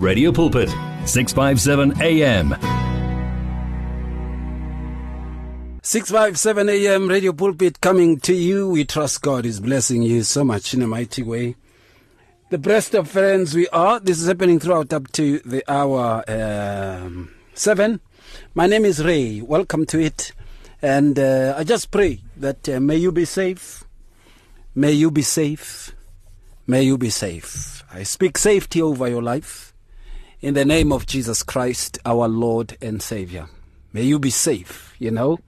Radio Pulpit, 657 AM. 657 AM Radio Pulpit coming to you. We trust God is blessing you so much in a mighty way. The best of friends we are. This is happening throughout up to the hour um, 7. My name is Ray. Welcome to it. And uh, I just pray that uh, may you be safe. May you be safe. May you be safe. I speak safety over your life in the name of Jesus Christ, our Lord and Savior. May you be safe, you know?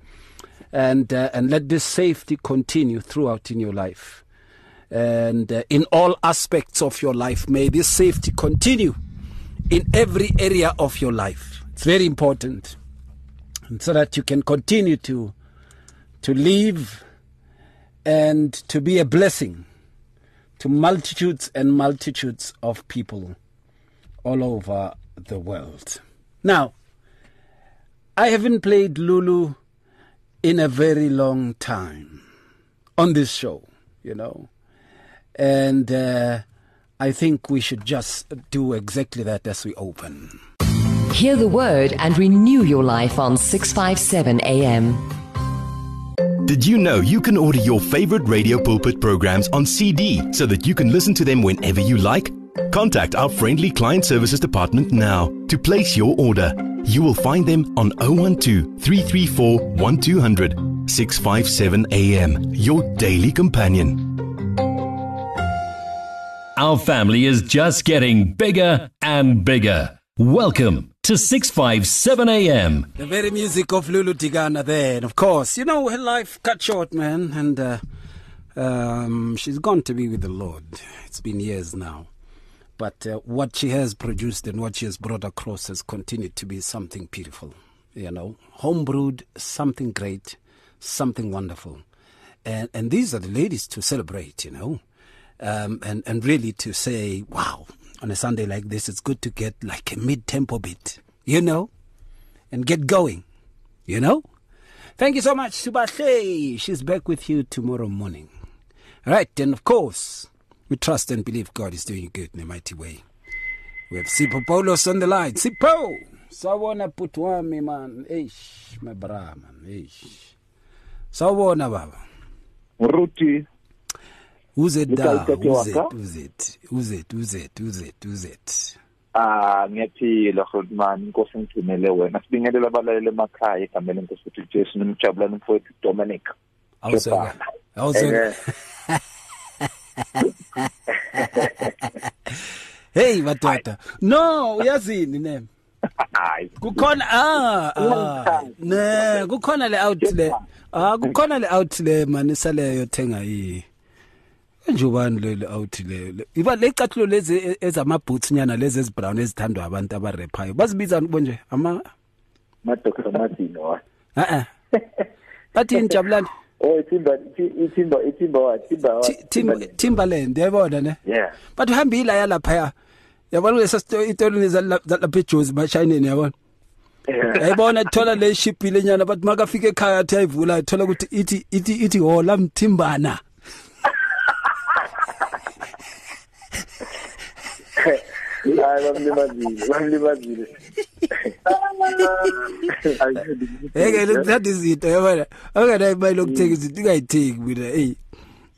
And uh, and let this safety continue throughout in your life. And uh, in all aspects of your life may this safety continue in every area of your life. It's very important. And so that you can continue to to live and to be a blessing to multitudes and multitudes of people all over the world now i haven't played lulu in a very long time on this show, you know. And uh, I think we should just do exactly that as we open. Hear the word and renew your life on 657 AM. Did you know you can order your favorite Radio Pulpit programs on CD so that you can listen to them whenever you like? Contact our friendly client services department now to place your order. You will find them on 012 334 1200 657 AM, your daily companion. Our family is just getting bigger and bigger. Welcome to 657 AM. The very music of Lulu Dikana there. And of course, you know, her life cut short, man. And uh, um, she's gone to be with the Lord. It's been years now. But uh, what she has produced and what she has brought across has continued to be something beautiful. You know, homebrewed, something great, something wonderful. And, and these are the ladies to celebrate, you know, um, and, and really to say, wow, on a Sunday like this, it's good to get like a mid tempo bit, you know, and get going, you know. Thank you so much, Subahle. She's back with you tomorrow morning. All right, and of course, we trust and believe God is doing good in a mighty way. We have Sipho Paulos on the line. Sipho! Sawona put wami man. Eish, my bra man. Eish. Sawona baba. Ruti Who's it da? Who's it? Who's it? Who's it? Who's it? Who's it? Who's it? ah ngiyaphila Rodman inkosi ngigcinele wena sibingelela abalaleli emakhaya egameni lenkosi uthi Jesu nomjabulani mfowethu Dominic Awusoka. Awusoka. hey madoda. No uyazini neme hayi. Kukhona ah, ah ne kukhona le outlet ah kukhona le outlet manisa leyo thenga yi njubani leli outlet iba lecathulo lezi e, ezamaboots nyana lezi ezibrown ezithandwa abantu abarephayo. Bazibiza konje ama madokotela madino ah ah bathi injabulani Oh ithimba ithimba ithimba wathimba Timberland yabona ne? Yeah. But uhambile aya lapha ya yabona lesa itolini lapha eJozi bashineni yabona? Yayibona ithola le ship lenyana bathi makafika ekhaya athi ayivula ithola ukuthi ithi ithi ithi hola mthimbana. hayi bamlimazile bamlimazile Eke lekuthatha izinto yabona akana imali yokuthenga izinto ingayithengi mina hey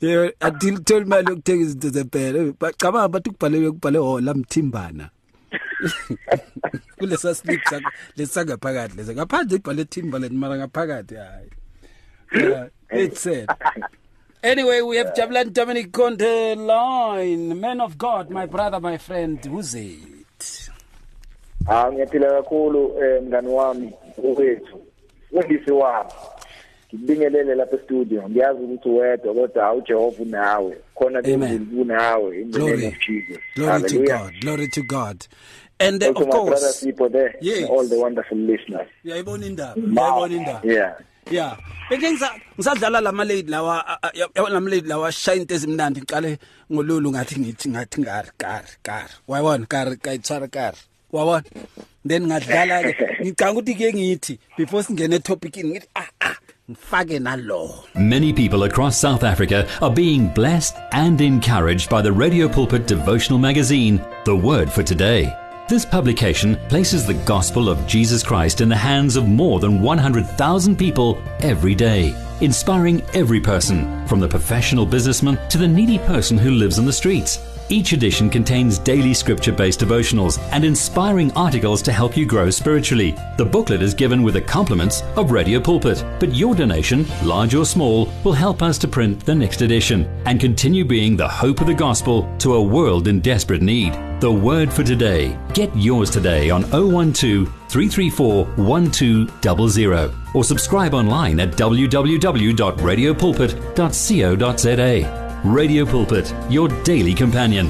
Yeah, until tell imali yokuthenga izinto zempela bacabanga bathi kubhalwe kubhalwe hola mthimbana kulesa slip sakho lesangaphakathi lesa ngaphandle ibhale Timberland mara ngaphakathi hayi. It's sad. Anyway, we have Jabulani Dominic on the line. Man of God, my brother, my friend. Who's it? ah ngiyaphila kakhulu eh, mngani wami owethu undisi wami ngibingelele lapha e-studio ngiyazi ukuthi wedwa kodwa awujehova unawe khona Amen. lezulu unawe in the name Glory. of jesus Glory to. God. Glory to God. And uh, also of course, people there Yes. all the wonderful listeners uyayibona indaba. Uyayibona indaba. yeah Yeah. Bese ngisadlala lama lady lawa lama lady lawa shine ezimnandi ngiqale ngolulu ngathi ngithi ngathi ngari kari kari. Wayibona kari kayithwara kari. Wabona? Then ngadlala ke ngicanga ukuthi ke ngithi before singene topic ngithi ah ah. Many people across South Africa are being blessed and encouraged by the Radio Pulpit devotional magazine, The Word for Today. This publication places the gospel of Jesus Christ in the hands of more than 100,000 people every day, inspiring every person, from the professional businessman to the needy person who lives on the streets. Each edition contains daily scripture based devotionals and inspiring articles to help you grow spiritually. The booklet is given with the compliments of Radio Pulpit, but your donation, large or small, will help us to print the next edition and continue being the hope of the gospel to a world in desperate need. The word for today. Get yours today on 012 334 1200 or subscribe online at www.radiopulpit.co.za. Radio Pulpit, your daily companion.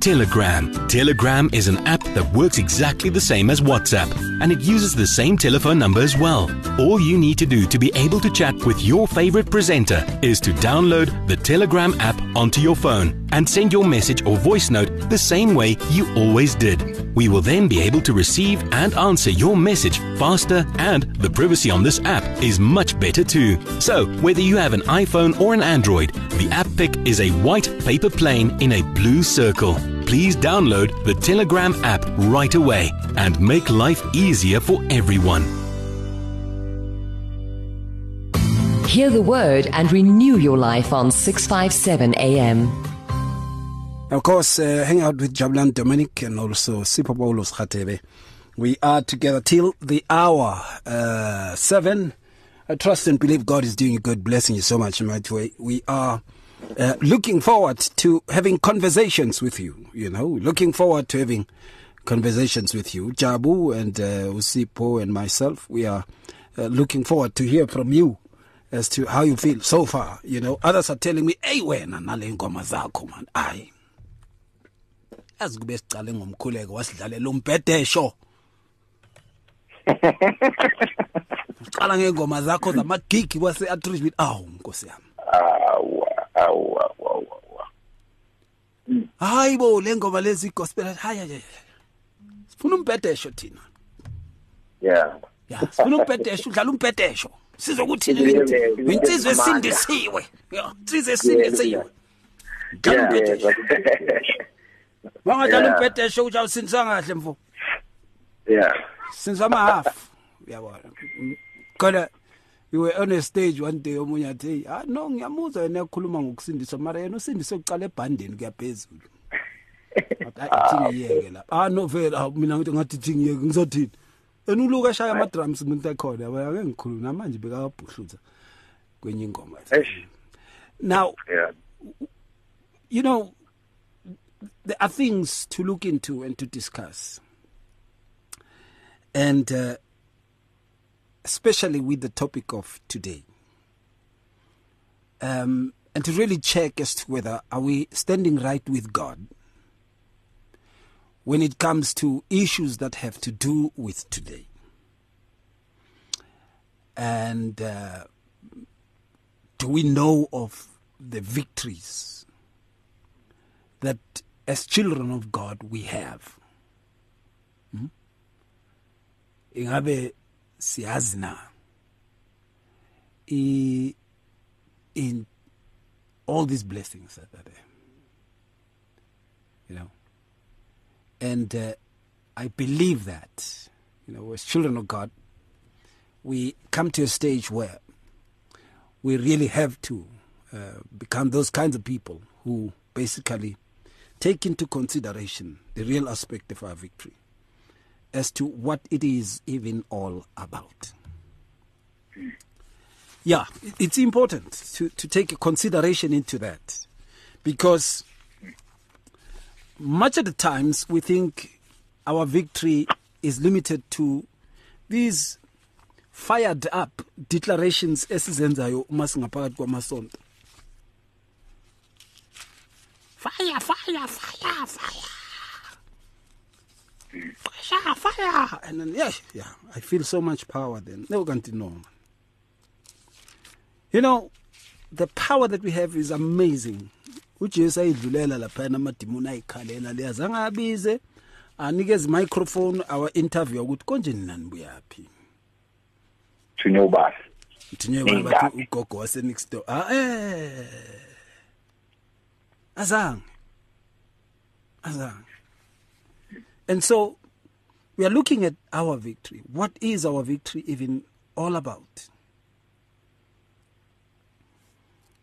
Telegram. Telegram is an app that works exactly the same as WhatsApp, and it uses the same telephone number as well. All you need to do to be able to chat with your favorite presenter is to download the Telegram app onto your phone and send your message or voice note the same way you always did. We will then be able to receive and answer your message faster, and the privacy on this app is much better too. So, whether you have an iPhone or an Android, the app pic is a white paper plane in a blue circle. Please download the Telegram app right away and make life easier for everyone. Hear the word and renew your life on 657 AM. Of course, uh, hang out with Jabulani Dominic and also Sipho Paulos Khatebe. We are together till the hour uh, seven. I trust and believe God is doing a good, blessing you so much, my way. We are uh, looking forward to having conversations with you. You know, looking forward to having conversations with you, Jabu and uh, Usipo and myself. We are uh, looking forward to hear from you as to how you feel so far. You know, others are telling me, "Hey, wena nale ngoma zakho man." Aye. Yazi kube sicale ngomkhuleko wasidlalela umbhedesho. Uqala ngengoma zakho zamagigi wase Attribute. Awu, Nkosi yami. awa awa awa awa Hayibo, le ngoma lezi gospel. Hayi hayi. Sifuna umbhedesho thina. yeah Ya, sifuna umbhedesho, udlala umbhedesho. Sizokuthini Yeah, lithi? yeah, yeah. Insizwe Yeah. esindisiwe. Ya, insizwe esindisiwe. Dlala yeah umbhedesho. yeah Wangadlala umbhedesho uthi awusindiswa kahle mfo. yeah Since I'm half. Uyabona. Kodwa you were on a stage one day omunye athi, "Hey, ah no ngiyamuzwa yena ekhuluma ngokusindiswa mara yena usindiswe kuqala ebhandeni kuyaphezulu." Athi ngiyeke lapha. Ah no vela mina ngithi ngathi thi ngiyeke ngizothini. Yena uluka eshaya ama drums umuntu ekhona yabona ake ngikhuluma manje bekabhuhlutha kwenye ingoma. Now yeah you know, there are things to look into and to discuss. And uh, especially with the topic of today. Um, and to really check as to whether are we standing right with God when it comes to issues that have to do with today. And uh, do we know of the victories that as children of God we have? Hmm? Ingabe siyazi i- in all these blessings that are there. You know, and uh, I believe that you know, as children of God, we come to a stage where we really have to uh, become those kinds of people who basically take into consideration the real aspect of our victory as to what it is even all about. Yeah, it's important to, to take a consideration into that because much of the times we think our victory is limited to these fired up declarations fire fire fire fire. Fire fire. And then yeah yeah i feel so much power then. No kanti no you know the power that we have is amazing. Ujesu ayidlulela laphayana amadimoni ayikhalela liyazange abize anikeze microphone our interview ukuthi konje nani buyaphi thunye ubasi Mthinye Ingaphi? bathi ugogo wase next door. Ah eh. Azange. Azange. And so we are looking at our victory. What is our victory even all about?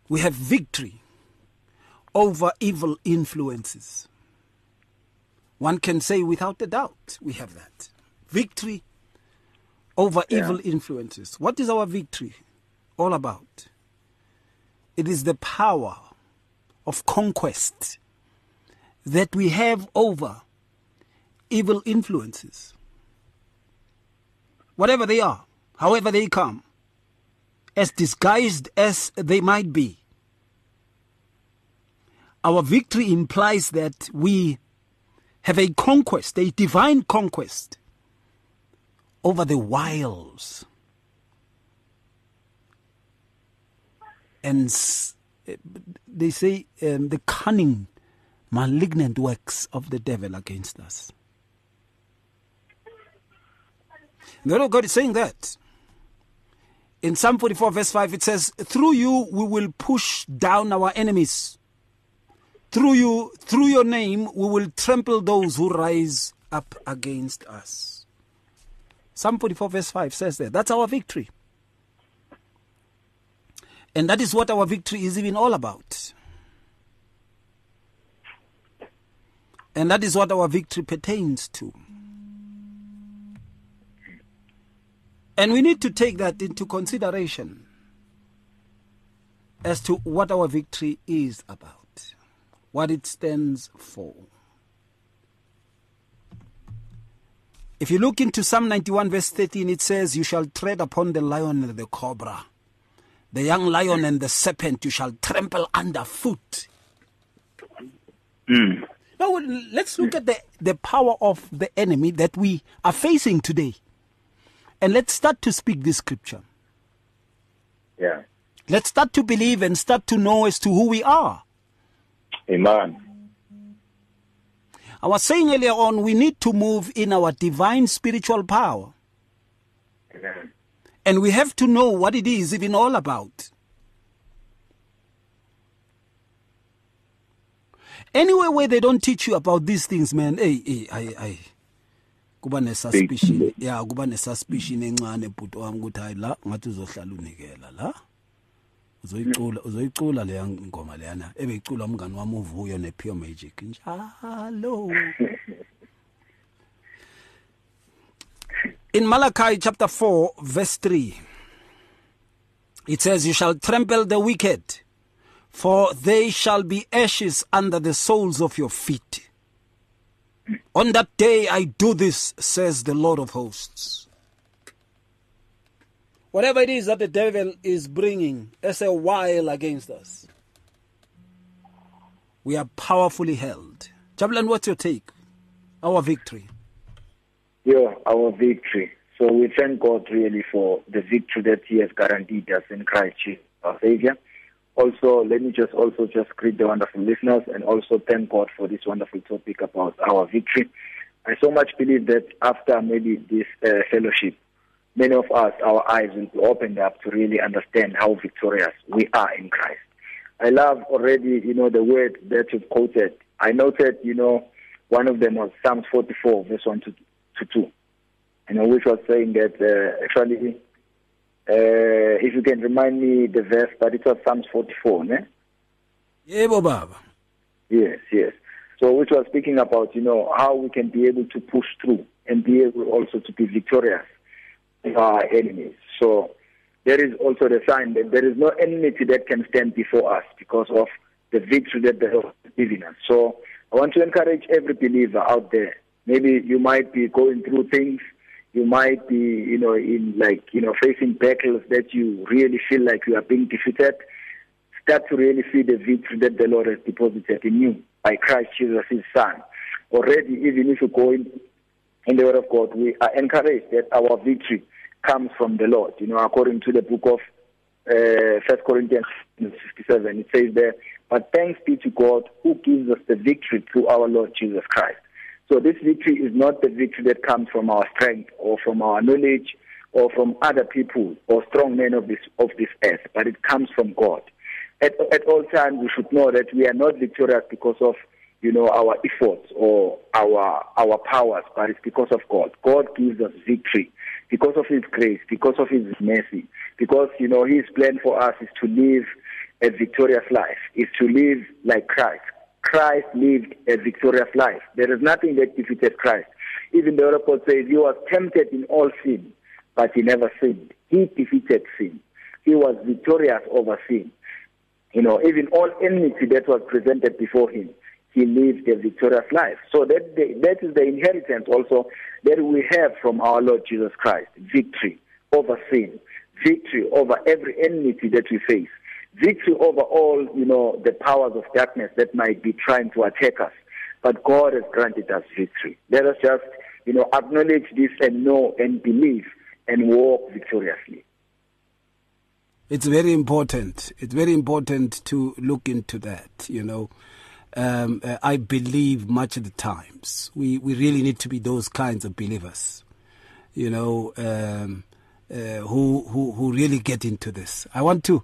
We have victory over evil influences. One can say without a doubt we have that. Victory over evil influences. What is our victory all about? It is the power of conquest that we have over evil influences. Whatever they are, however they come, as disguised as they might be. Our victory implies that we have a conquest, a divine conquest over the wiles and they say um, the cunning, malignant works of the devil against us. The word of God is saying that. In Psalm 44, verse 5, it says, Through you we will push down our enemies. Through you, through your name, we will trample those who rise up against us. Psalm 44, verse 5 says that. That's our victory. And that is what our victory is even all about. And that is what our victory pertains to. And we need to take that into consideration as to what our victory is about, what it stands for. If you look into Psalm 91, verse 13, it says, You shall tread upon the lion and the cobra, the young lion and the serpent you shall trample underfoot. Hmm. Now, let's look at the, the power of the enemy that we are facing today. And let's start to speak this scripture. Yeah. Let's start to believe and start to know as to who we are. Amen. I was saying earlier on, we need to move in our divine spiritual power. Amen. And we have to know what it is even all about. Anywhere where they don't teach you about these things, man, hey, hey, I, I, kuba nesuspicion. Yeah kuba nesuspicion encane bhuti wami ukuthi hayi la ngathi uzohlala unikela la. Uzoyicula uzoyicula leya ngoma leyana ebeyicula umngani wami uvuyo nepure magic. Njalo. in Malachi chapter 4 verse 3 it says you shall trample the wicked for they shall be ashes under the soles of your feet on that day I do this, says the Lord of hosts. Whatever it is that the devil is bringing as a wile against us, we are powerfully held. Jabulani, what's your take? Our victory. Yeah, our victory. So we thank God really for the victory that He has guaranteed us in Christ Jesus, our Savior. Also, let me just also just greet the wonderful listeners and also thank God for this wonderful topic about our victory. I so much believe that after maybe this uh, fellowship, many of us, our eyes will be opened up to really understand how victorious we are in Christ. I love already, you know, the word that you've quoted. I noted, you know, one of them was Psalms 44, verse 1 to, to 2, you know, which was saying that uh, actually, uh, if you can remind me the verse, but it was Psalms 44, ne? Yebo baba. Yes, yes. So which was speaking about, you know, how we can be able to push through and be able also to be victorious over our enemies. So there is also the sign that there is no enmity that can stand before us because of the victory that the Lord has given us. So I want to encourage every believer out there. Maybe you might be going through things. You might be, you know, in like, you know, facing battles that you really feel like you are being defeated start to really see the victory that the Lord has deposited in you by Christ Jesus, His Son. Already, even if you go in, in the Word of God, we are encouraged that our victory comes from the Lord. You know, according to the book of uh, 1 Corinthians 57, it says there, but thanks be to God who gives us the victory through our Lord Jesus Christ. So this victory is not the victory that comes from our strength or from our knowledge or from other people or strong men of this of this earth, but it comes from God. At, at all times, we should know that we are not victorious because of you know our efforts or our our powers, but it's because of God. God gives us victory because of His grace, because of His mercy, because you know His plan for us is to live a victorious life, is to live like Christ. Christ lived a victorious life. There is nothing that defeated Christ. Even the Oracle says he was tempted in all sin, but he never sinned. He defeated sin. He was victorious over sin. You know, even all enmity that was presented before him, he lived a victorious life. So that that is the inheritance also that we have from our Lord Jesus Christ: victory over sin, victory over every enmity that we face, victory over all, you know, the powers of darkness that might be trying to attack us. But God has granted us victory. Let us just, you know, acknowledge this and know and believe and walk victoriously. It's very important. It's very important to look into that, you know. Um, uh, I believe much of the times we, we really need to be those kinds of believers, you know, um, uh, who, who, who really get into this. I want to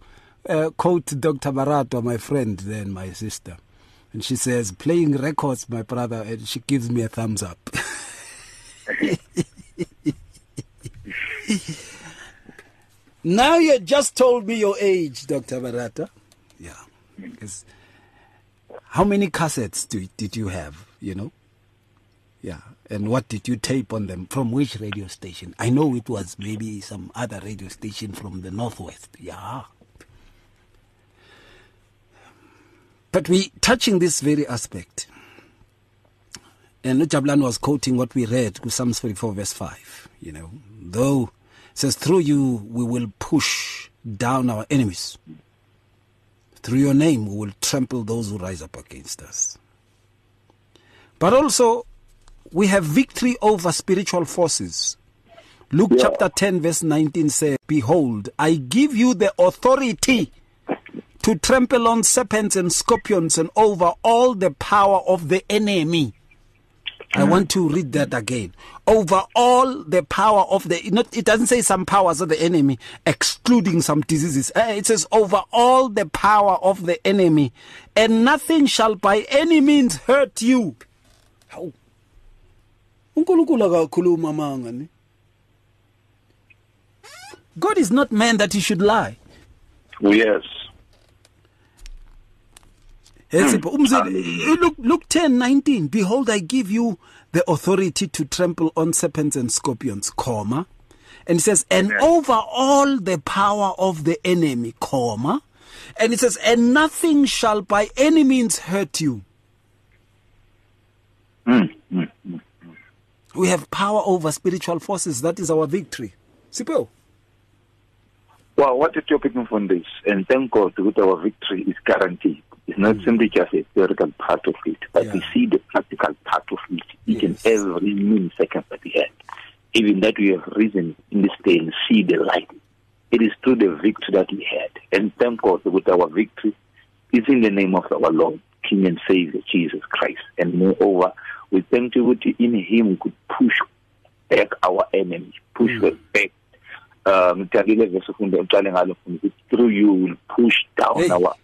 uh, quote Dr. Barato, my friend, then my sister. And she says, playing records, my brother, and she gives me a thumbs up. now you just told me your age, Dr. Barata. Yeah. How many cassettes do, did you have, you know? Yeah. And what did you tape on them? From which radio station? I know it was maybe some other radio station from the Northwest. Yeah. But we touching this very aspect. And Jabulani was quoting what we read, Psalms 44 verse 5. You know, though says through you we will push down our enemies. Through your name we will trample those who rise up against us. But also we have victory over spiritual forces. Luke yeah. chapter 10 verse 19 says, Behold, I give you the authority to trample on serpents and scorpions and over all the power of the enemy. I want to read that again. Over all the power of the, not, it doesn't say some powers of the enemy, excluding some diseases. Eh, it says over all the power of the enemy, and nothing shall by any means hurt you. How? Unkulukulaga Kuluma manga. God is not man that he should lie. Yes. Hmm. Look, Luke 10 19. Behold, I give you the authority to trample on serpents and scorpions, comma. And it says, and over all the power of the enemy, comma. And it says, and nothing shall by any means hurt you. Mm, mm, mm, we have power over spiritual forces. That is our victory. Sipho. Well, what did you pick from this? And thank God that our victory is guaranteed. It's not mm. simply just a theoretical part of it, but yeah. we see the practical part of it each yes. and every millisecond that we have. Even that we have risen in this day and see the light. It is through the victory that we had. And thank God with our victory is in the name of our Lord, King and Savior, Jesus Christ. And moreover, we thank you that in Him we could push back our enemies, push mm. back um through you will push down hey. our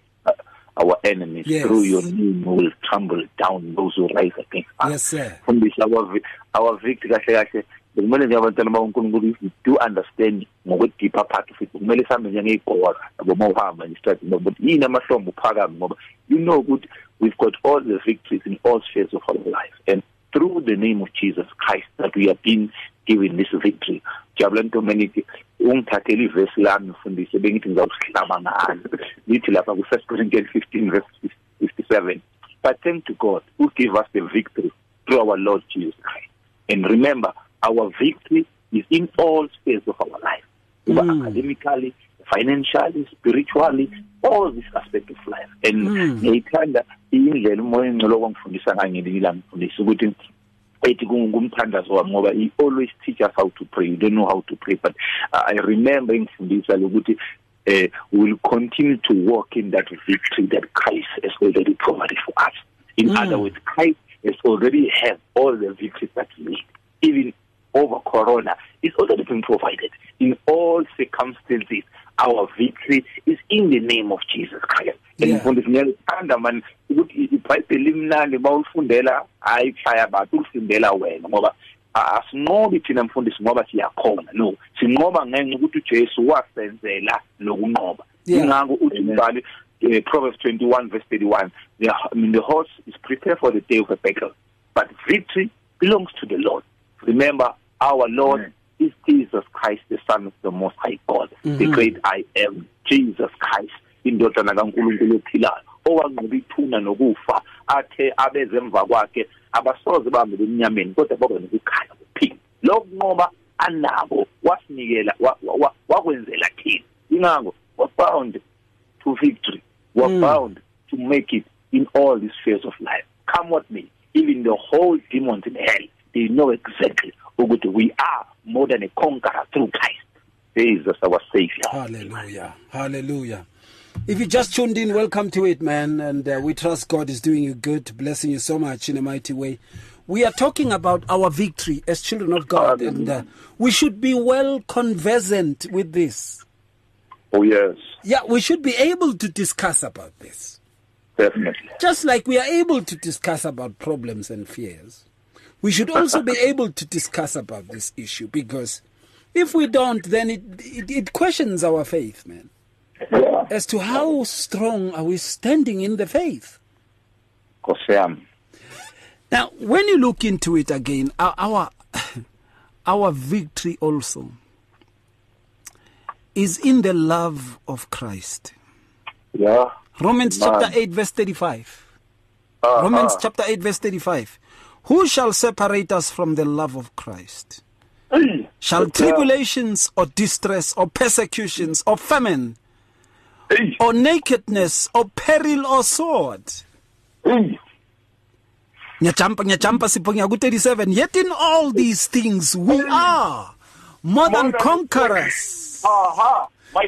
our enemies yes. through your name will trample down those who rise against us. Yes sir. Fundisa our our victory kahle kahle. Kumele njengabantwana baNkulunkulu if we do understand ngokwe deeper part of it kumele sihambe njengeyibhola yabo mawuhamba nje start but yini amahlombe uphakame ngoba you know ukuthi we've got all the victories in all spheres of our life and through the name of Jesus Christ that we have been given this victory. Jabula ungithathela ivesi lami mfundisi bengithi ngizawusihlaba ngalo lithi lapha ku 1 Corinthians 15 verse 57 but thank to God who gave us the victory through our Lord Jesus Christ and remember our victory is in all spheres of our life mm. academically financially spiritually all this aspect of life and mm. ngiyithanda indlela umoya engcolo kwangifundisa ngayo ngelinye mfundisi ukuthi ethi kungumthandazo wami ngoba he always teach us how to pray you don't know how to pray but uh, i remember ngifundisa lokuthi uh, we will continue to walk in that victory that Christ has already provided for us. In mm. other words, Christ has already had all the victories that we need, even over Corona. It's already been provided in all circumstances. Our victory is in the name of Jesus Christ. Ngifundisa ngiyalithanda man ukuthi iBhayibheli limnandi bawufundela hayi kushaya abantu ulifundela wena ngoba asinqobi thina mfundisi ngoba siyakhona no sinqoba ngenxa ukuthi uJesu wasenzela lokunqoba ingakho uthi mbali uh, Proverbs 21 verse 31 the, I mean, the horse is prepared for the day of a battle but victory belongs to the Lord remember our Lord Amen. is Jesus Christ the son of the most high God mm -hmm. the great I am Jesus Christ indodana kaNkulunkulu ophilayo owanqoba ithuna nokufa athe abezemva kwakhe abasoze bambe eminyameni kodwa babe nokukhanya kuphila lokunqoba anabo wasinikela wakwenzela thina ingakho was bound to victory was mm. bound to make it in all these spheres of life come what me. even the whole demons in hell they know exactly ukuthi we are more than a conqueror through Christ Jesus our savior hallelujah hallelujah If you just tuned in, welcome to it, man. And uh, we trust God is doing you good, blessing you so much in a mighty way. We are talking about our victory as children of God, and uh, we should be well conversant with this. Oh, yes. Yeah, we should be able to discuss about this. Definitely. Just like we are able to discuss about problems and fears, we should also be able to discuss about this issue because if we don't, then it, it, it questions our faith, man yeah. as to how strong are we standing in the faith. Now, when you look into it again, our our, our victory also is in the love of Christ. Yeah. Romans Man. chapter 8 verse 35. Uh-huh. Romans chapter 8 verse 35. Who shall separate us from the love of Christ? Shall tribulations or distress or persecutions or famine or nakedness or peril or sword. Hey. Ngiyajumpa ngiyajumpa sipho ngiya ku37 yet in all these things we are more than conquerors.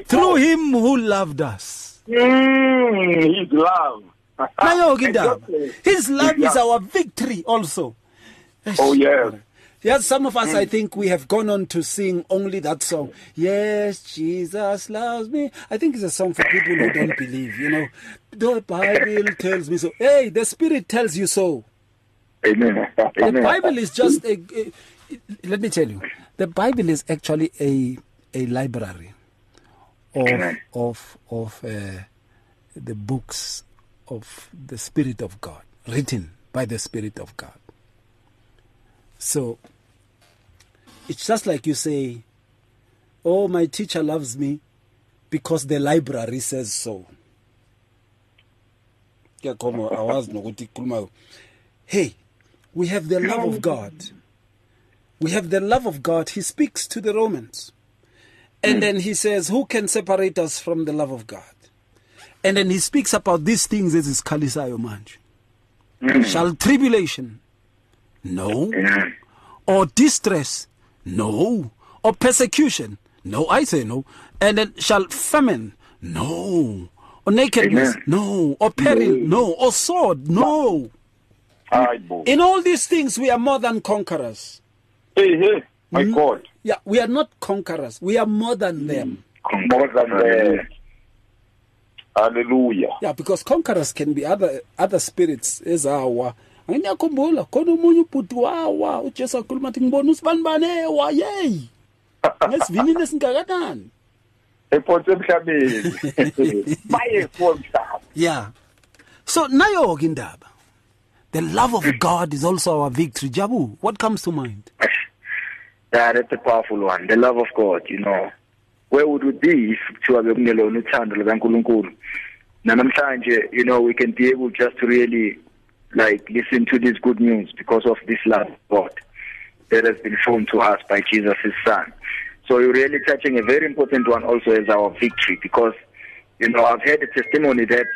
Through him who loved us. Mm, his love. Nayo His love is our victory also. Oh yes. Yes, some of us, mm. I think, we have gone on to sing only that song. Yes, Jesus loves me. I think it's a song for people who don't believe, you know. The Bible tells me so. Hey, the Spirit tells you so. Amen. Amen. The Bible is just a, a, let me tell you, the Bible is actually a a library of Amen. of of uh, the books of the Spirit of God, written by the Spirit of God. So it's just like you say, Oh, my teacher loves me because the library says so. Hey, we have the love of God. We have the love of God. He speaks to the Romans. And hmm. then he says, Who can separate us from the love of God? And then he speaks about these things as is Kalisayo Manj. Shall tribulation no. Or distress? No. Or persecution? No, I say no. And then shall famine? No. Or nakedness? Amen. No. Or peril? No. Or sword? No. In all these things, we are more than conquerors. Hey, hey, my mm? God. Yeah, we are not conquerors. We are more than them. More than them. Hallelujah. Yeah, because conquerors can be other other spirits as our. Ngiyakhumbula khona omunye ubhuti wawa ujesu akhuluma athi ngibona usibani bane ewa yeyi ngesivinini esingakanani ephonse emhlabeni. Baye komhlaba yeah. So nayo ke indaba the love of god is also our victory. Jabu what comes to mind? Yeah that's a powerful one. The love of god you know where would we be if kuthiwa bekungelona uthando likaNkuluNkulu namhlanje you know we can be able just to really like listen to this good news because of this love of God that has been shown to us by Jesus his son. So you're really touching a very important one also as our victory because you know I've heard a testimony that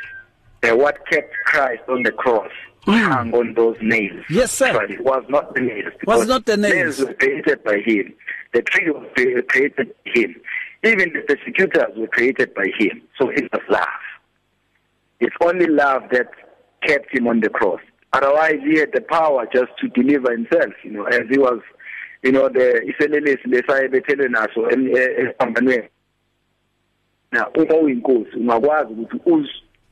uh, what kept Christ on the cross mm. hung on those nails. Yes, sir. But it was not the nails. Was not the nails. Nails were created by him. The tree was created by him. Even the persecutors were created by him. So it was love. It's only love that kept him on the cross. Otherwise, he had the power just to deliver himself, you know, as he was, you know, the iselelesi lesayebethele naso esiphambanweni. Now, uma uyinkosi ungakwazi ukuthi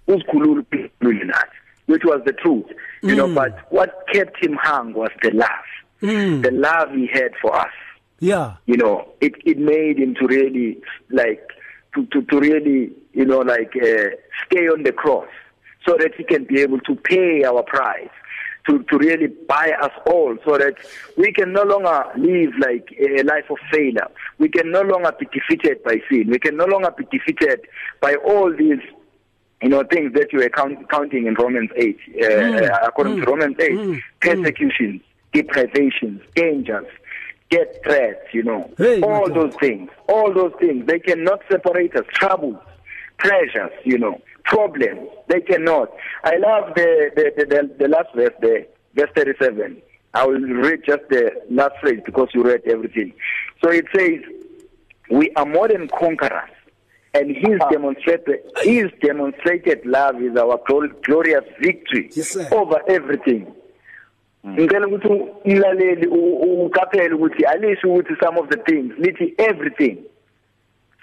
uzikhulule uphilule nathi, which was the truth, you mm. know, but what kept him hung was the love. Mm. The love he had for us. Yeah. You know, it it made him to really like to to, to really, you know, like uh, stay on the cross so that he can be able to pay our price. To, to really buy us all so that we can no longer live like a life of failure. We can no longer be defeated by sin. We can no longer be defeated by all these you know things that you were count, counting in Romans 8 uh, mm. according mm. to Romans 8 mm. persecutions deprivations dangers death threats you know hey, all those things all those things they cannot separate us troubles pressures you know problems. They cannot. I love the, the, the, the, the last verse there, verse 37. I will read just the last phrase because you read everything. So it says, We are more than conquerors, and His uh-huh. demonstrated His demonstrated love is our glorious victory yes, over everything. Hmm. ngicela ukuthi umlaleli uqaphele ukuthi alisho ukuthi some of the things lithi everything.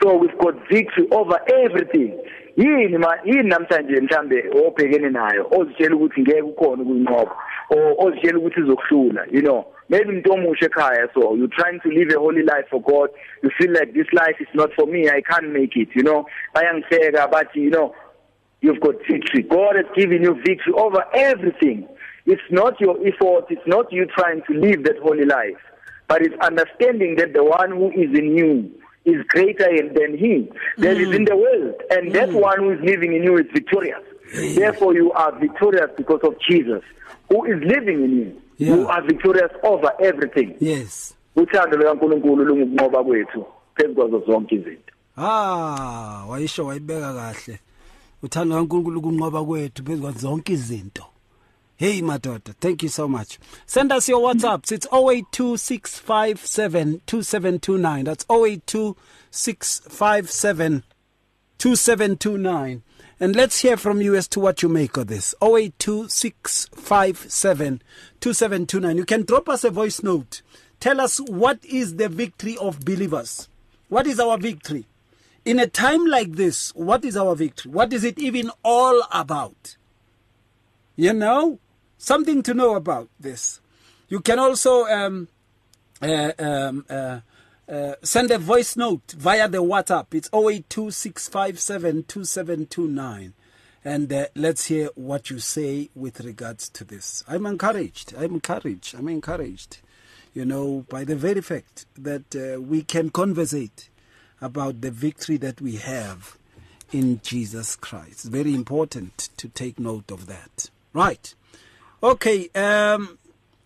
So we've got victory over everything. Yini ma yini namhlanje mhlambe obhekene nayo ozitshela ukuthi ngeke ukhona ukuyinqoba ozitshela ukuthi izokuhlula you know? Maybe umuntu omusha ekhaya so you trying to live a holy life for God. You feel like this life is not for me I can't make it you know? Bayangihleka but you know you've got victory. God has given you victory over everything. It's not your effort it's not you trying to live that holy life but it's understanding that the one who is in you is greater than he that mm. is in the world and mm. that one who is living in you is victorious yeah. therefore you are victorious because of Jesus who is living in you yeah. you are victorious over everything yes uthando likaNkuluNkulu lungukunqoba kwethu phezu kwazo zonke izinto ah wayisho wayibeka kahle uthando kaNkuluNkulu kunqoba kwethu phezu kwazo zonke izinto Hey my daughter, thank you so much. Send us your WhatsApps. It's 0826572729. That's 0826572729. And let's hear from you as to what you make of this. 0826572729. You can drop us a voice note. Tell us what is the victory of believers? What is our victory? In a time like this, what is our victory? What is it even all about? You know? Something to know about this. You can also um, uh, um, uh, uh, send a voice note via the WhatsApp. It's 0826572729. And uh, let's hear what you say with regards to this. I'm encouraged. I'm encouraged. I'm encouraged, you know, by the very fact that uh, we can conversate about the victory that we have in Jesus Christ. Very important to take note of that. Right. Okay, um,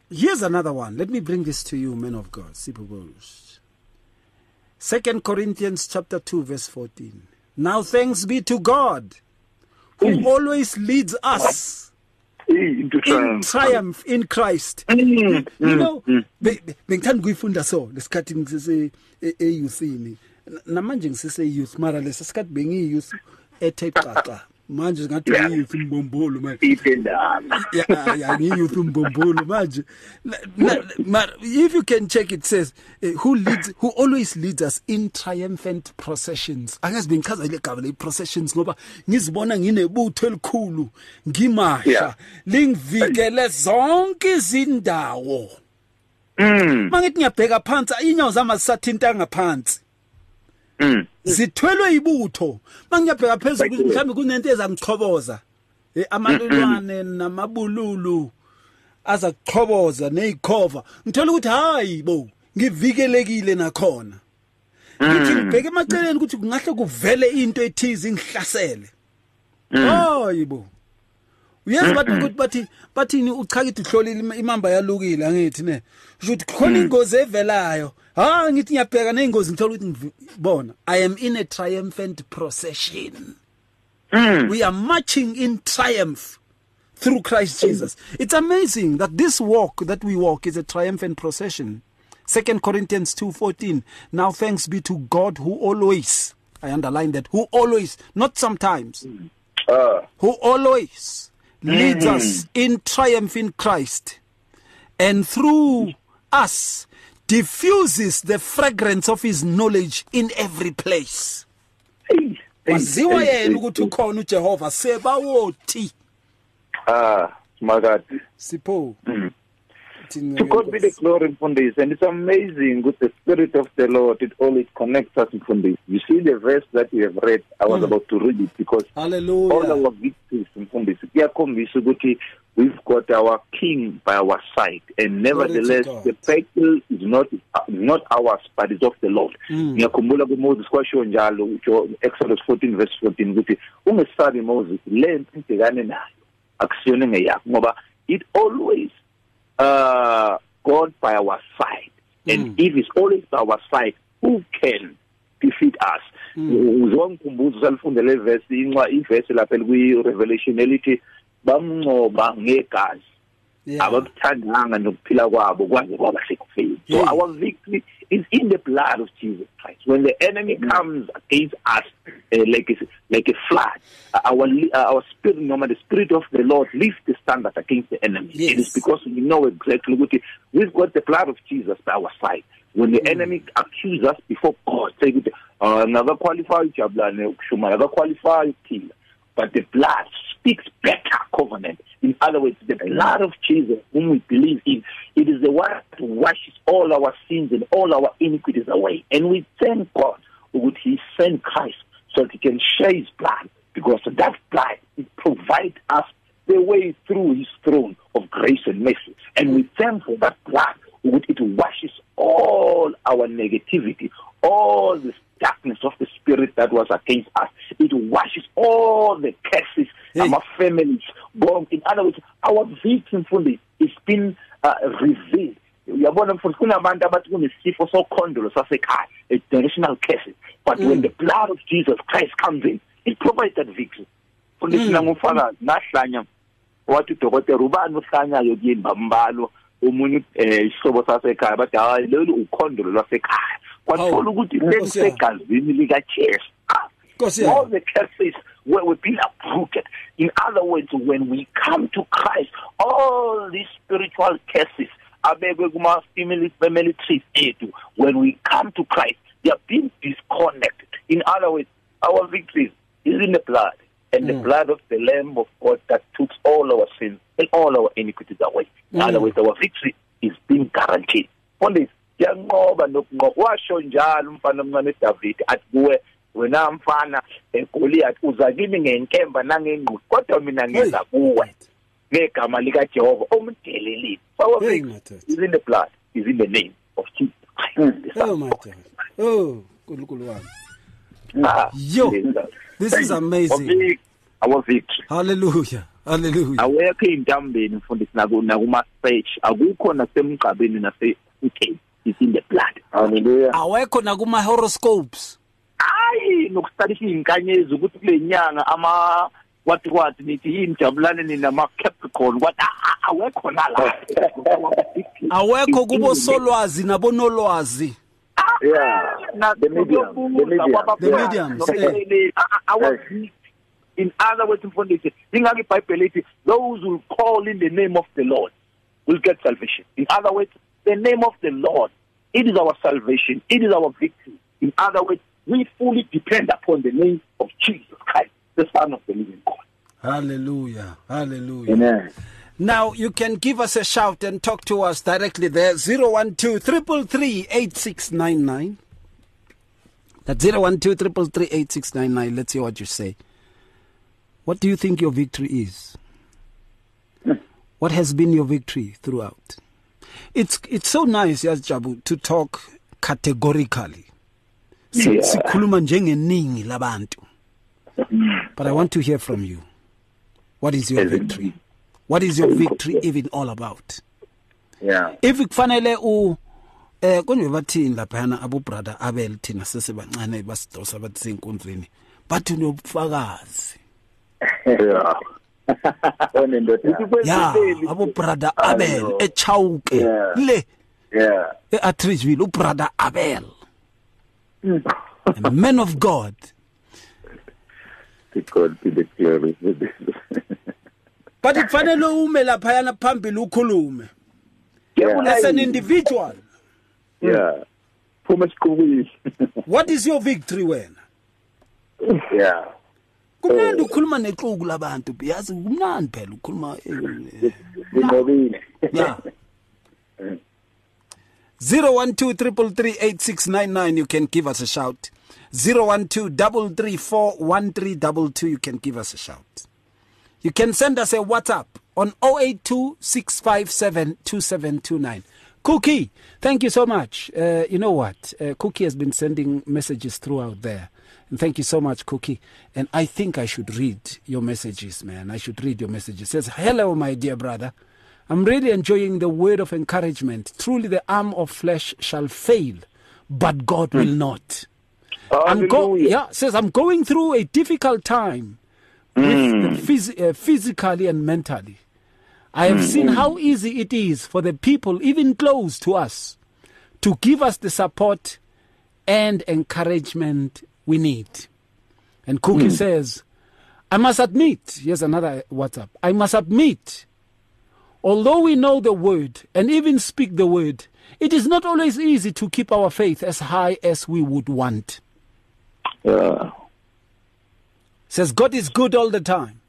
here's another one. Let me bring this to you, men of God. Second Corinthians chapter 2, verse 14. Now thanks be to God who always leads us in triumph in Christ. Mm, you know, mm, mm. bengithanda ukuyifunda so lesikhathi ngisese eyouthini namanje ngisese youth mara lesikhathi bengiyouth ethe xaxa manje ngathi ngiyouth umbombolo manje? Ipendana yeah yeah ngiyouth umbombolo manje? If you can check it says uh, who leads who always leads us in triumphant processions. Angazi bengichaza ile gaba le processions ngoba ngizibona nginebutho elikhulu ngimasha lingivikele zonke izindawo. Mm. Mangithi ngiyabheka phansi inyawo zami azisathinta ngaphansi Mm. zithwelwe ibutho. Mangiyabheka phezulu mhlawumbe kunento ezangichoboza. Amalulwane namabululu aza kuchoboza nezikhova ngithola ukuthi hayi bo ngivikelekile nakhona. Ngithi Mm. ngibheke emaceleni ukuthi kungahle kuvele into ethize ingihlasele. Hayibo uyazi bathi ukuthi bathi bathini uchakithi uhlolile imamba yalukile angithi ne? Ukuthi khona ingozi evelayo. Ha ngithi ngiyabheka ngithola ukuthi ngibona i am in a triumphant procession. Mm. we are marching in triumph through Christ Jesus. It's amazing that this walk that we walk is a triumphant procession. Second Corinthians 2:14. Now thanks be to God who always I underline that who always not sometimes. Uh who always leads us in triumph in Christ. And through us diffuses the fragrance of his knowledge in every place. Hey, hey, waziwa hey, yena hey, ukuthi ukhona uJehova sebawothi. Ah makati sipho. To God be the glory Mfundisi. And it's amazing with the spirit of the Lord it always connects us Mfundisi. You see the verse that you have read I was about to read it because Hallelujah. all our victories Mfundisi kuyakhombisa ukuthi we've got our king by our side. And nevertheless the battle is not not ours but is of the Lord. Mm. ngiyakhumbula kuMoses kwasho njalo uJo Exodus 14 verse 14 ukuthi ungesabi Moses le nto ibhekane nayo akusiyona ngeyakho ngoba it always uh God by our side and if he's always by our side who can defeat us? Uzongikhumbuza usalifundele iverse inxa iverse lapha kwi Revelation elithi bamncoba ngegazi. Yeah. Abakuthandanga nokuphila kwabo kwaze kwaba sekufeni. So Yeah. our victory is in the blood of Jesus Christ. When the enemy comes against us uh, like a, like a flood uh, our uh, our spirit no the spirit of the Lord lifts the standard against the enemy. Yes. it is because we know exactly what we've got the blood of Jesus by our side. When the enemy accuse us before God say ukuthi uh, ngaka qualify ujabulane ukushuma ngaka qualify ukuphila but the blood speaks better covenant. In other words, the blood of Jesus, whom we believe in, it is the one that washes all our sins and all our iniquities away. And we thank God would He send Christ so that He can share His blood, because that blood provides us the way through His throne of grace and mercy. And we thank for that blood, it washes all our negativity, all the darkness of the spirit that was against us. It washes all the curses, Hey. our families, gone. In other words, our victim fully is been uh, revealed. uyabona mfundisi kunabantu abathi kunesifo sokhondolo sasekhaya a generational curse but when the blood of Jesus Christ comes in it provides that victory mfundisi mina ngufakazi nahlanya wathi udokotela ubani ohlanyayo kuyini bambalo omunye eh isihlobo sasekhaya bathi hayi leli ukhondolo lwasekhaya kwathola Hawu, oh, ukuthi Nkosi yami. lelisegazini lika Jesu Nkosi all the curses were, were being uprooted. In other words, when we come to Christ, all these spiritual curses family family trees when we come to Christ they are being disconnected. In other words our victory is in the blood and the mm. blood of the lamb of God that took all our sins and all our iniquities away. In other mm. words our victory is being guaranteed. Mfundisi yanqoba nokunqoba washo njalo umfana omncane David athi kuwe wena mfana eGoliath uza kimi ngenkemba nangengqulu kodwa mina ngiza kuwe. Ngegama lika Jehova omdelelile our Hey, victory madoda. is in the blood. Is in the name of Jesus Christ. The Son oh of my God. god oh nkulunkulu wami. Ah, Yo, yes. this Thank is you. amazing. Our vic- our victory hallelujah hallelujah. Awekho ey'ntambeni mfundisi naku- nakuma-search akukho nasemgqabeni nase-uk is in the blood. Haleluya awekho nakuma horoscopes hayi nokustalisa iy'nkanyezi ukuthi kule nyanga ama kwathi kwathi nithi yini jabulane nina ama-capricorn kwathi "Ah, ah, awekho nala awekho kubo solwazi nabonolwazi Yeah, Na- the medium, nokubuza the medium. kwabafana, The mediums, nokuhleleka. Ah, ah, our Yes. in other words mfundisi ingake ibhayibheli ithi those who call in the name of the lord will get salvation. In other words the name of the lord it is our salvation it is our victory in other words we fully depend upon the name of jesus christ the son of the living god hallelujah hallelujah Amen. Now you can give us a shout and talk to us directly there 012 333 8699. That's 012 333 8699. Let's hear what you say. What do you think your victory is? Hmm. What has been your victory throughout? It's it's so nice, yes, Jabu, to talk categorically. Si- Yeah. Sikhuluma njengeningi labantu. But I want to hear from you. What is your Yes, victory? What is your victory even all about? Yeah. If kufanele u eh konje bathini laphana abo brother Abel thina sesebancane basidosa bathi senkundleni bathi unobufakazi Yeah. Onendoda. ya abo brother Abel echawuke Yeah. le Yeah. e-atridgeville ubrother oh, abel hmm. a man of god to God be the glory for this. but kufanele ume laphayana phambili ukhulume yeah, as an individual yeah. Phuma siqhubile. what is your victory wena yeah. Kumnandi ukhuluma nexuku labantu yazi kumnandi phela ukhuluma eh, Sinqobile. yeah 0123338699 you can give us a shout. 0123341322 you can give us a shout. You can send us a whatsapp on 0826572729 cookie thank you so much. Uh, you know what? Uh, cookie has been sending messages throughout there and thank you so much cookie. And i think i should read your messages man. I should read your messages. It says hello my dear brother. I'm really enjoying the word of encouragement. Truly, the arm of flesh shall fail, but God hmm. will not. I'm go- yeah, says I'm going through a difficult time hmm. with uh, phys- uh, physically and mentally. I have hmm. seen how easy it is for the people, even close to us, to give us the support and encouragement we need. And Cookie hmm. says, I must admit, here's another WhatsApp. I must admit, although we know the word and even speak the word, it is not always easy to keep our faith as high as we would want. Yeah. Says God is good all the time.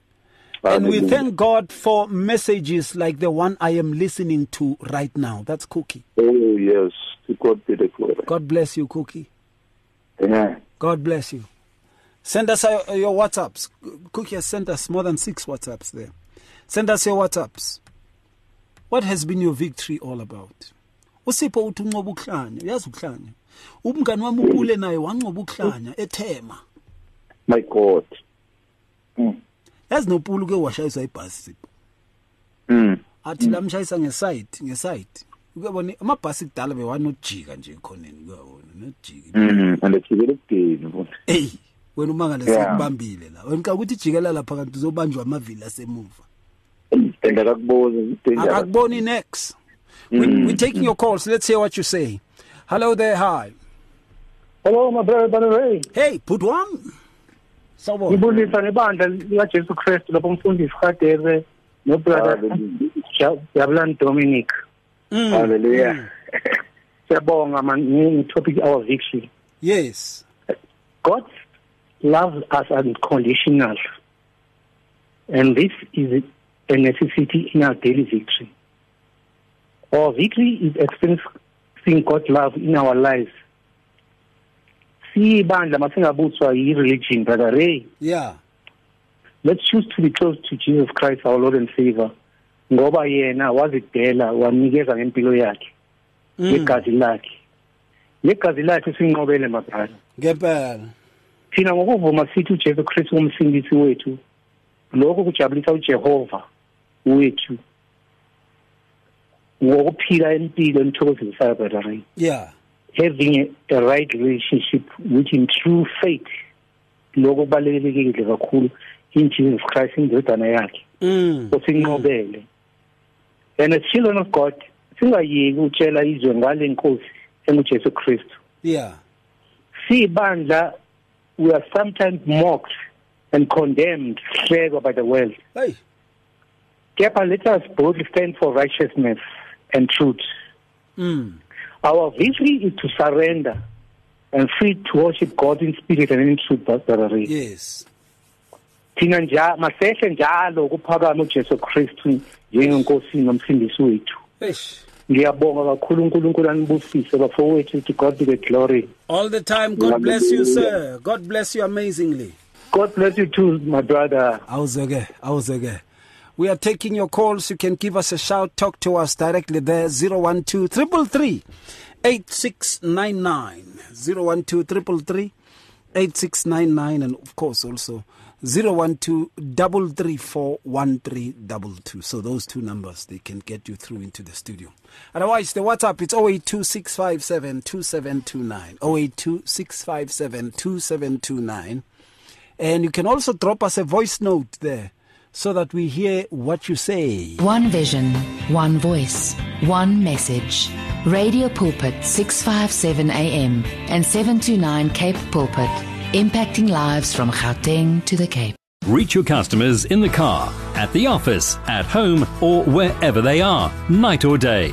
And we thank God for messages like the one I am listening to right now. That's Cookie. Oh yes. To God be the glory. God bless you, Cookie. Yeah. God bless you. Send us uh, your WhatsApps. Cookie has sent us more than six WhatsApps there. Send us your WhatsApps. What has been your victory all about? usipho uthi unqoba ukuhlanya uyazi ukuhlanya umngani wami upule naye wanqoba ukuhlanya ethema My God. yazi nopulu ke washayiswa ibhasi sipho Mm. athi lamshayisa ngeside ngeside ukuyabona amabhasi kudala bewanojika nje ekhoneni kuyabona nojika Mm. And ejikele ekudeni mfowethu. Ey, wena umangala Yeah. sekubambile la. Wena xa ukuthi jikela lapha kanti uzobanjwa amavili asemuva. Engakakuboni danger. Akakuboni next. We, we're taking your calls. Let's hear what you say. Hello there. Hi. Hello my brother Banere. Hey, put one. Sawubona. Ngibulisa nebandla likaJesu Kristu lapho umfundisi Hadebe no brother Hallelujah. Jabulani Dominic. Mm. Hallelujah. Siyabonga man ngi topic our victory. Yes. God loves us unconditional. And this is a necessity in our daily victory. Our victory is experiencing God's love in our lives. Siyibandla masingabuthwa yi-religion, brother Ray. Yeah. let's choose to be close to Jesus Christ our Lord and Savior ngoba yena wazidela wanikeza ngempilo yakhe Mm. legazi lakhe legazi lakhe sinqobele mabrada Ngempela. thina ngokuvuma sithi uJesu Kristu umsindisi wethu lokho kujabulisa uJehova wethu ngokuphila impilo enthokozisayo brother Ray Yeah. having a, a right relationship with him through faith lokho kubalulekile kakhulu in Jesus Christ indodana yakhe Mm. osinqobele and as children of God singayeki utshela izwe ngale nkosi enguJesu Kristu Yeah. sibandla we are sometimes mocked and condemned hlekwa by the world Hey. kepha let us boldly stand for righteousness and truth Mm. our victory is to surrender and free to worship God in spirit and in truth brother Yes. Thina njalo masehle njalo kuphakama uJesu Kristu njengenkosi nomsindisi wethu ngiyabonga kakhulu uNkulunkulu anibusise bafowethu to God be the glory All the time. God bless you, sir. God bless you amazingly. God bless you too my brother Awuzeke, awuzeke. We are taking your calls. You can give us a shout. Talk to us directly there. 012 333 8699. 012 333 8699. And of course, also 012 334 1322. So those two numbers, they can get you through into the studio. Otherwise, the WhatsApp, it's 082 657 2729. 082 657 2729. And you can also drop us a voice note there so that we hear what you say. One vision, one voice, one message. Radio Pulpit 657 AM and 729 Cape Pulpit, impacting lives from Gauteng to the Cape. Reach your customers in the car, at the office, at home, or wherever they are, night or day.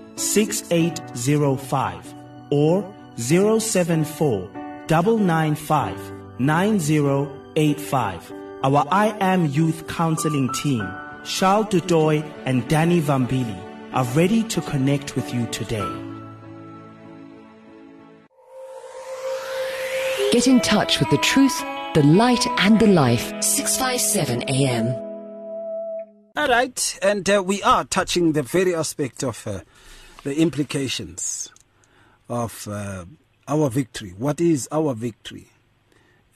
6805 or 074 995 9085. Our I Am Youth Counseling team, Charles Dudoy and Danny Vambili, are ready to connect with you today. Get in touch with the truth, the light, and the life. 657 AM. All right, and uh, we are touching the very aspect of uh, the implications of uh, our victory. What is our victory?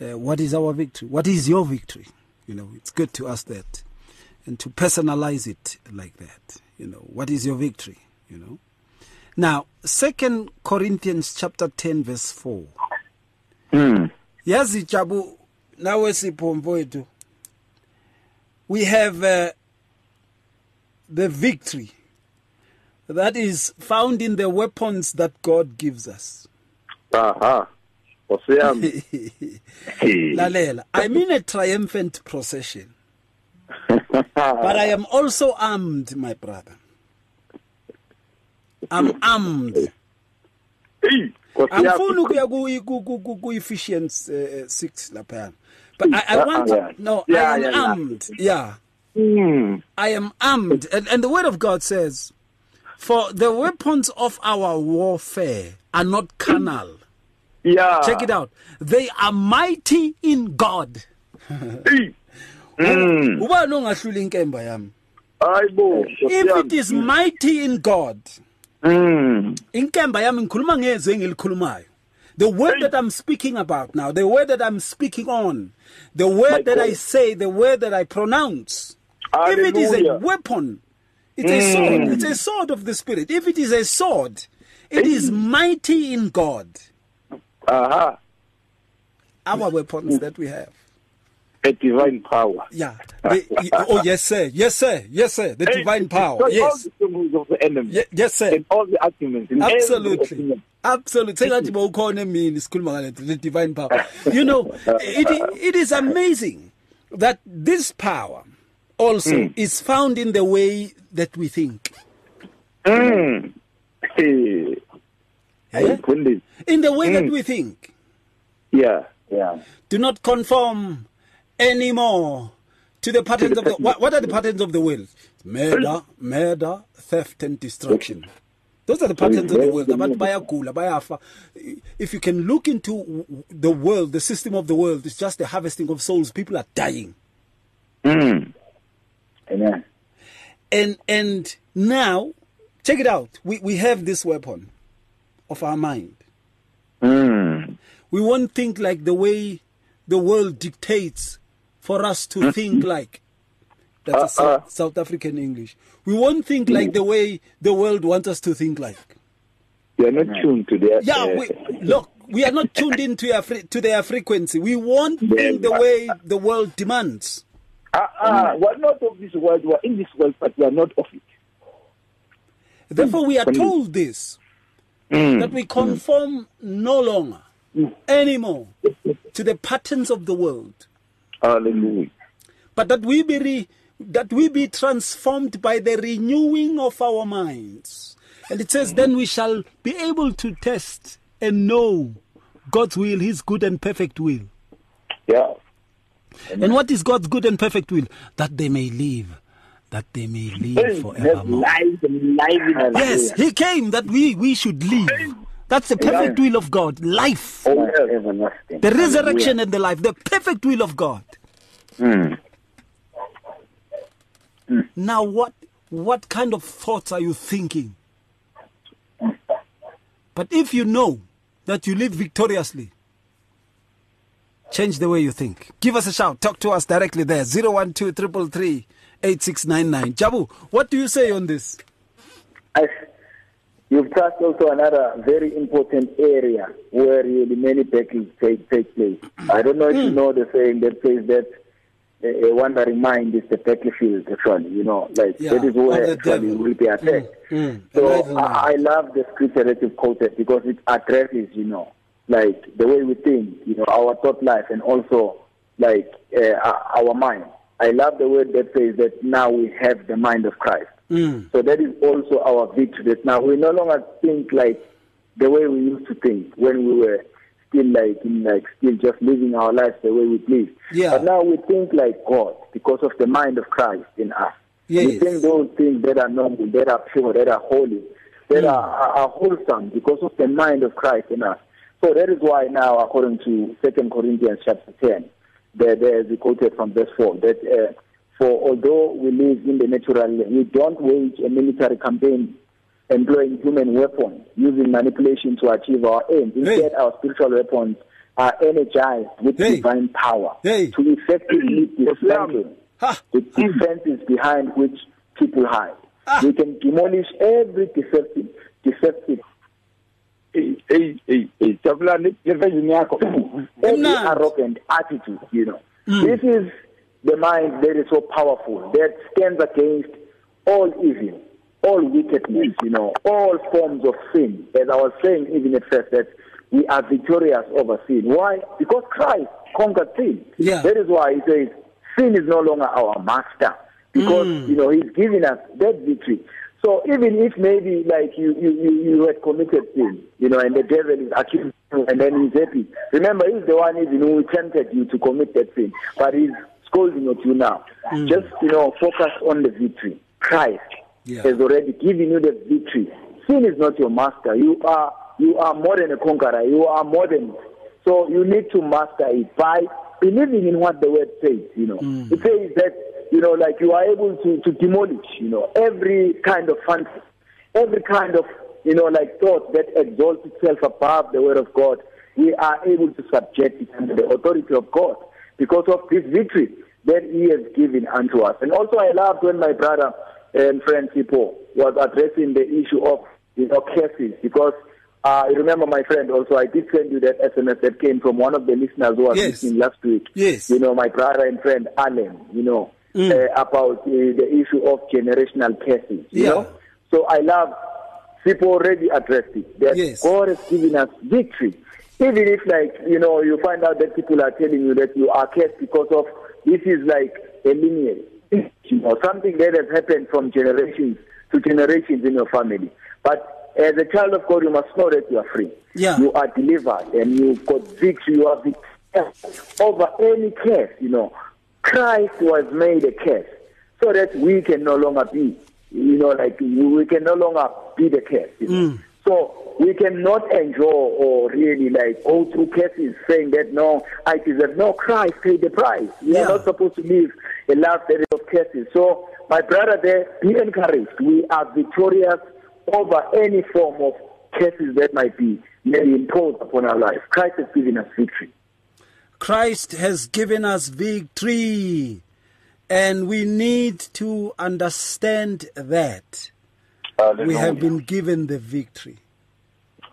Uh, what is our victory? What is your victory? You know, it's good to ask that and to personalize it like that. You know, what is your victory? You know. Now, Second Corinthians chapter ten verse four. Mm. Yazi Jabu, nawe mfowethu. We have uh, the victory that is found in the weapons that God gives us. Aha. Lalela, I'm in a triumphant procession, but I am also armed, my brother. I'm armed. Angifuni ukuya ku- ku- ku- ku- ku-Ephesians uh, 6 laphayana but I, I want Uh, yeah. no Yeah, I am yeah, yeah. armed yeah Mm. I am armed and, and the word of God says for the weapons of our warfare are not carnal. Yeah. check it out. They are mighty in God. Mm. ubani ongahlula inkemba yami. Hayibo. if it is mighty in God Mm. inkemba yami ngikhuluma ngezwi engilikhulumayo. The word that i'm speaking about now the word that i'm speaking on the word that i say the word that i pronounce if it is a weapon it's a sword. Mm. It's a sword of the spirit. If it is a sword it is mm. mighty in god. Aha. our weapons mm. that we have. A divine power. yeah. The- oh yes sir. Yes sir. Yes sir. The divine power. yes. the strongholds of the enemy. Ye- yes sir. And all the arguments. absolutely. absolutely. Sengathi bawukhona emini sikhuluma ngale nto, the divine power. You know it, it is amazing that this power also is found in the way that we think Mm. Hey. Ayifundisi. in the way that we think Yeah. Yeah. do not conform anymore to the patterns of the what, what are the patterns of the world murder murder theft and destruction those are the patterns of the world abantu bayagula bayafa if you can look into the world the system of the world it's just the harvesting of souls people are dying Mm. Amen. and and now check it out we we have this weapon of our mind Mm. we won't think like the way the world dictates for us to think like that's a Uh-uh. South, South African English. We won't think like the way the world wants us to think like. You are not tuned to their. Yeah, uh, we, look, we are not tuned into to their frequency. We won't think the way the world demands. Ah, ah, we are not of this world. We are in this world, but we are not of it. Therefore, we are told this Mm. that we conform no longer anymore to the patterns of the world. Hallelujah. but that we be re, that we be transformed by the renewing of our minds And it says, Then we shall be able to test and know God's will, His good and perfect will. Yeah. And what is God's good and perfect will? That they may live, that they may live forevermore. Yes, He came that we, we should live. That's the perfect will of God. Life. The resurrection and the life. The perfect will of God. Mm. Now what what kind of thoughts are you thinking? But if you know that you live victoriously, change the way you think. Give us a shout. Talk to us directly there. 012 333 8699. Jabu, what do you say on this? I, you've touched also another very important area where really many battles take, take place. I don't know if you know the saying that says that a, a wandering mind is the battlefield, actually, you know, like Yeah, that is where actually will be attacked. mm, so I, I love the scripture that you've quoted because it addresses, you know, like the way we think, you know, our thought life and also like uh, our mind. I love the word that says that now we have the mind of Christ. Mm. So that is also our victory. That now we no longer think like the way we used to think when we were still like in like still just living our lives the way we please. Yeah. But now we think like God because of the mind of Christ in us. We Yes. think those things that are noble, that are pure, that are holy, that Mm. are, are wholesome because of the mind of Christ in us. So that is why now, according to Second Corinthians chapter ten, there, there is quoted from verse four that uh, for although we live in the natural, we don't wage a military campaign employing human weapons, using manipulation to achieve our aims. Instead, our spiritual weapons are energized with Hey. divine power Hey. to effectively dismantle the defenses behind which people hide. Ah. We can demolish every deceptive, deceptive, Yakho. every arrogant attitude. You know, Mm. this is the mind that is so powerful that stands against all evil, all wickedness. You know, all forms of sin. As I was saying, even at first, that we are victorious over sin. Why? Because Christ conquered sin. Yeah. That is why he says sin is no longer our master because Mm. you know he's giving us that victory. So even if maybe like you you you, you had committed sin, you know, and the devil is accusing you, and then he's happy. Remember, he's the one even who tempted you to commit that sin, but he's scolding at you now. Mm. Just you know, focus on the victory. Christ Yeah. has already given you the victory. Sin is not your master. You are you are more than a conqueror. You are more than so you need to master it by believing in what the word says, you know. Mm. It says that, you know, like you are able to, to demolish, you know, every kind of fancy, every kind of, you know, like thought that exalts itself above the word of God. We are able to subject it under the authority of God because of this victory that he has given unto us. And also I loved when my brother and friend Sipho was addressing the issue of, you know, cases because uh, you remember, my friend, also, I did send you that SMS that came from one of the listeners who was Yes. listening last week. Yes. You know, my brother and friend, Alan, you know, Mm. uh, about uh, the issue of generational curses. You Yeah. know? So I love, people already addressed it, that Yes. God has given us victory. Even if, like, you know, you find out that people are telling you that you are cursed because of this is like a lineage, or something that has happened from generations to generations in your family. But as a child of God, you must know that you are free. Yeah. You are delivered and you've got victory. You are victorious over any curse, you know. Christ was made a curse so that we can no longer be, you know, like we can no longer be the curse. You know? Mm. So we cannot enjoy or really like go through cases saying that no, I deserve no Christ paid the price. We Yeah. are not supposed to live a life that is of cases. So my brother there, be encouraged. We are victorious over any form of curses that might be maybe imposed upon our life. Christ has given us victory. Christ has given us victory. And we need to understand that we have been given the victory.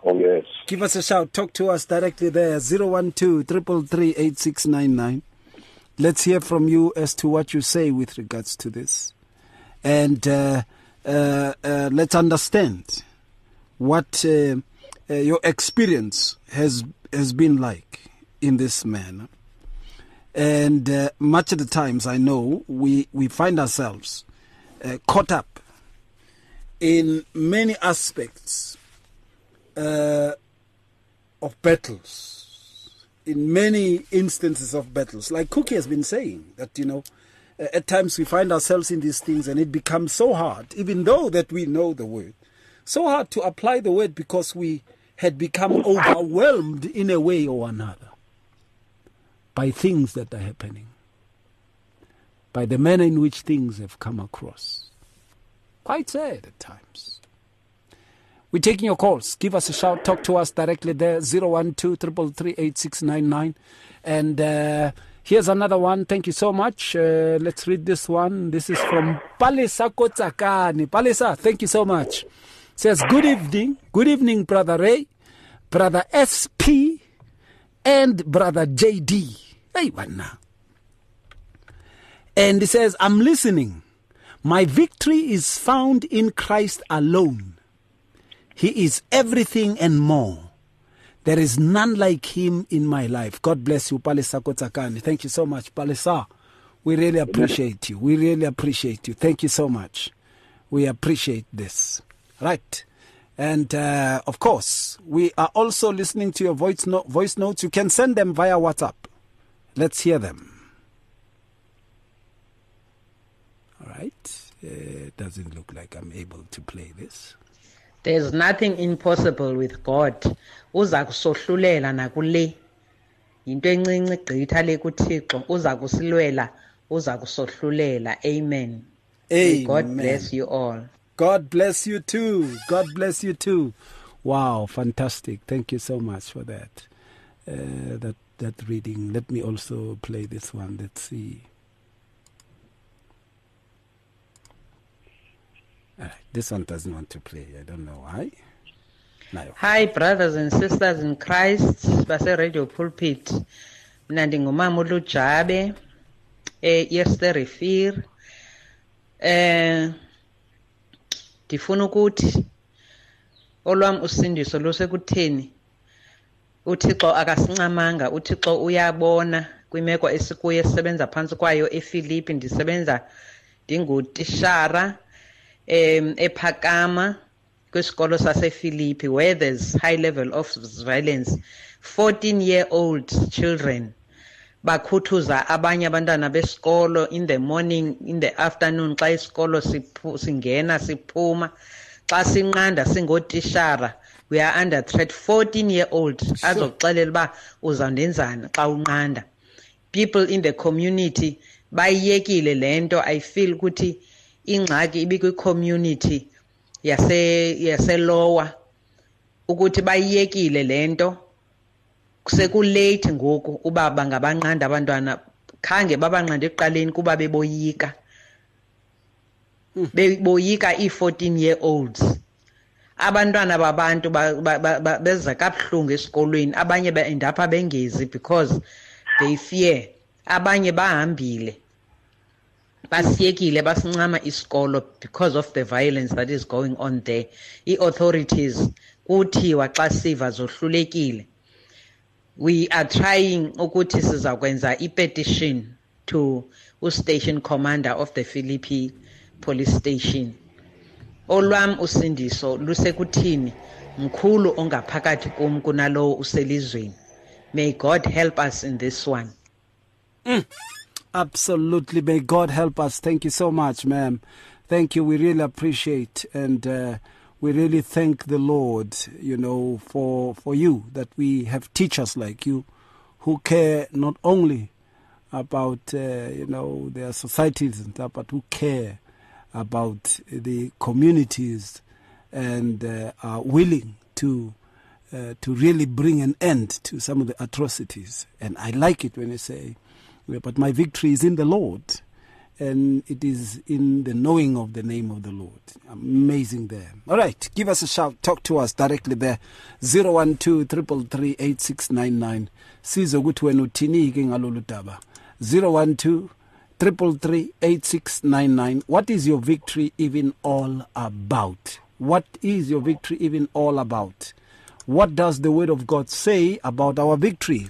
Oh, yes. Give us a shout. Talk to us directly there. 012 333 Let's hear from you as to what you say with regards to this. And uh, uh, uh, let's understand what uh, uh, your experience has, has been like in this manner. And uh, much of the times, I know we, we find ourselves uh, caught up in many aspects uh, of battles, in many instances of battles. Like Cookie has been saying, that, you know, uh, at times we find ourselves in these things and it becomes so hard, even though that we know the word, so hard to apply the word because we had become overwhelmed in a way or another by things that are happening, by the manner in which things have come across. Quite sad at times. We're taking your calls. Give us a shout. Talk to us directly there. 012 And uh, here's another one. Thank you so much. Uh, let's read this one. This is from Palisa Kotsakani. Palisa, thank you so much. Says, Good evening. Good evening, Brother Ray, Brother SP, and Brother JD. Hey, what now? And he says, I'm listening. My victory is found in Christ alone. He is everything and more. There is none like him in my life. God bless you, Palisa Kotsakani. Thank you so much, Palisa. We really appreciate you. We really appreciate you. Thank you so much. We appreciate this. Right. And uh, of course, we are also listening to your voice, no- voice notes. You can send them via WhatsApp. Let's hear them. All right. Uh, it doesn't look like I'm able to play this. There's nothing impossible with God. Uza kusohlulela nakule. Into encinci gqitha le kuThixo uza kusilwela uza kusohlulela. Amen. May God bless you all. God bless you too. God bless you too. Wow, fantastic. Thank you so much for that. Uh, that that reading. Let me also play this one. Let's see. All right, this one doesn't want to play. I don't know why. No. Hi brothers and sisters in Christ base Radio Pulpit. Mina ndingumama uLujabe eh yesterefir. Eh ndifuna ukuthi olwam usindiso lusekutheni uThixo akasincamanga uThixo uyabona kwimeko esikuyo esisebenza phantsi kwayo eFilipi ndisebenza ndingutishara em ephakama kwisikolo saseFilipi where there's high level of violence. 14 year old children. Bakhuthuza abanye abantwana besikolo in the morning in the afternoon xa isikolo siphu- singena siphuma. Xa sinqanda singotishara we are under threat. 14 year old azokuxelela uba uzawundenzani xa unqanda. People in the community bayiyekile le nto. I feel ukuthi ingxaki ibikwi-community yase yaselowa ukuthi bayiyekile le nto. Sekulate ngoku uba bangabanqanda abantwana khange babanqanda ekuqaleni kuba beboyika. Beboyika ii-14 year olds abantwana babantu ba- ba- ba- ba- beza kabuhlungu esikolweni. Abanye baendapha bengezi because they fear. Abanye bahambile. Basiyekile basincama isikolo because of the violence that is going on there. Ii-authorities kuthiwa xa siva zohlulekile we are trying ukuthi sizakwenza i-petition to ustation commander of the philippi police station olwam usindiso lusekuthini mkhulu ongaphakathi kum kunalowo uselizweni may god help us in this one Absolutely. May God help us. Thank you so much, ma'am. Thank you. We really appreciate and uh, we really thank the Lord, you know, for for you that we have teachers like you who care not only about uh, you know their societies and stuff, but who care about the communities and uh, are willing to uh, to really bring an end to some of the atrocities. And I like it when you say, "But my victory is in the Lord." And it is in the knowing of the name of the Lord. Amazing there. All right, give us a shout. Talk to us directly there. 012 333 8699. Sizo ukuthi wena uthini ke ngalolu daba. 012 333 8699. What is your victory even all about? What is your victory even all about? What does the word of God say about our victory?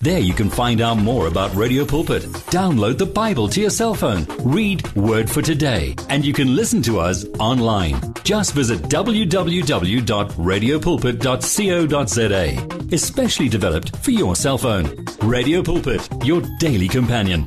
There you can find out more about Radio Pulpit. Download the Bible to your cell phone. Read Word for Today. And you can listen to us online. Just visit www.radiopulpit.co.za. Especially developed for your cell phone. Radio Pulpit, your daily companion.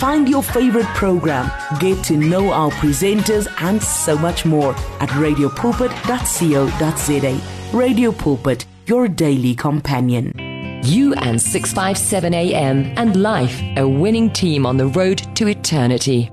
Find your favorite program, get to know our presenters, and so much more at radiopulpit.co.za. Radio Pulpit, your daily companion. You and 657 AM and life, a winning team on the road to eternity.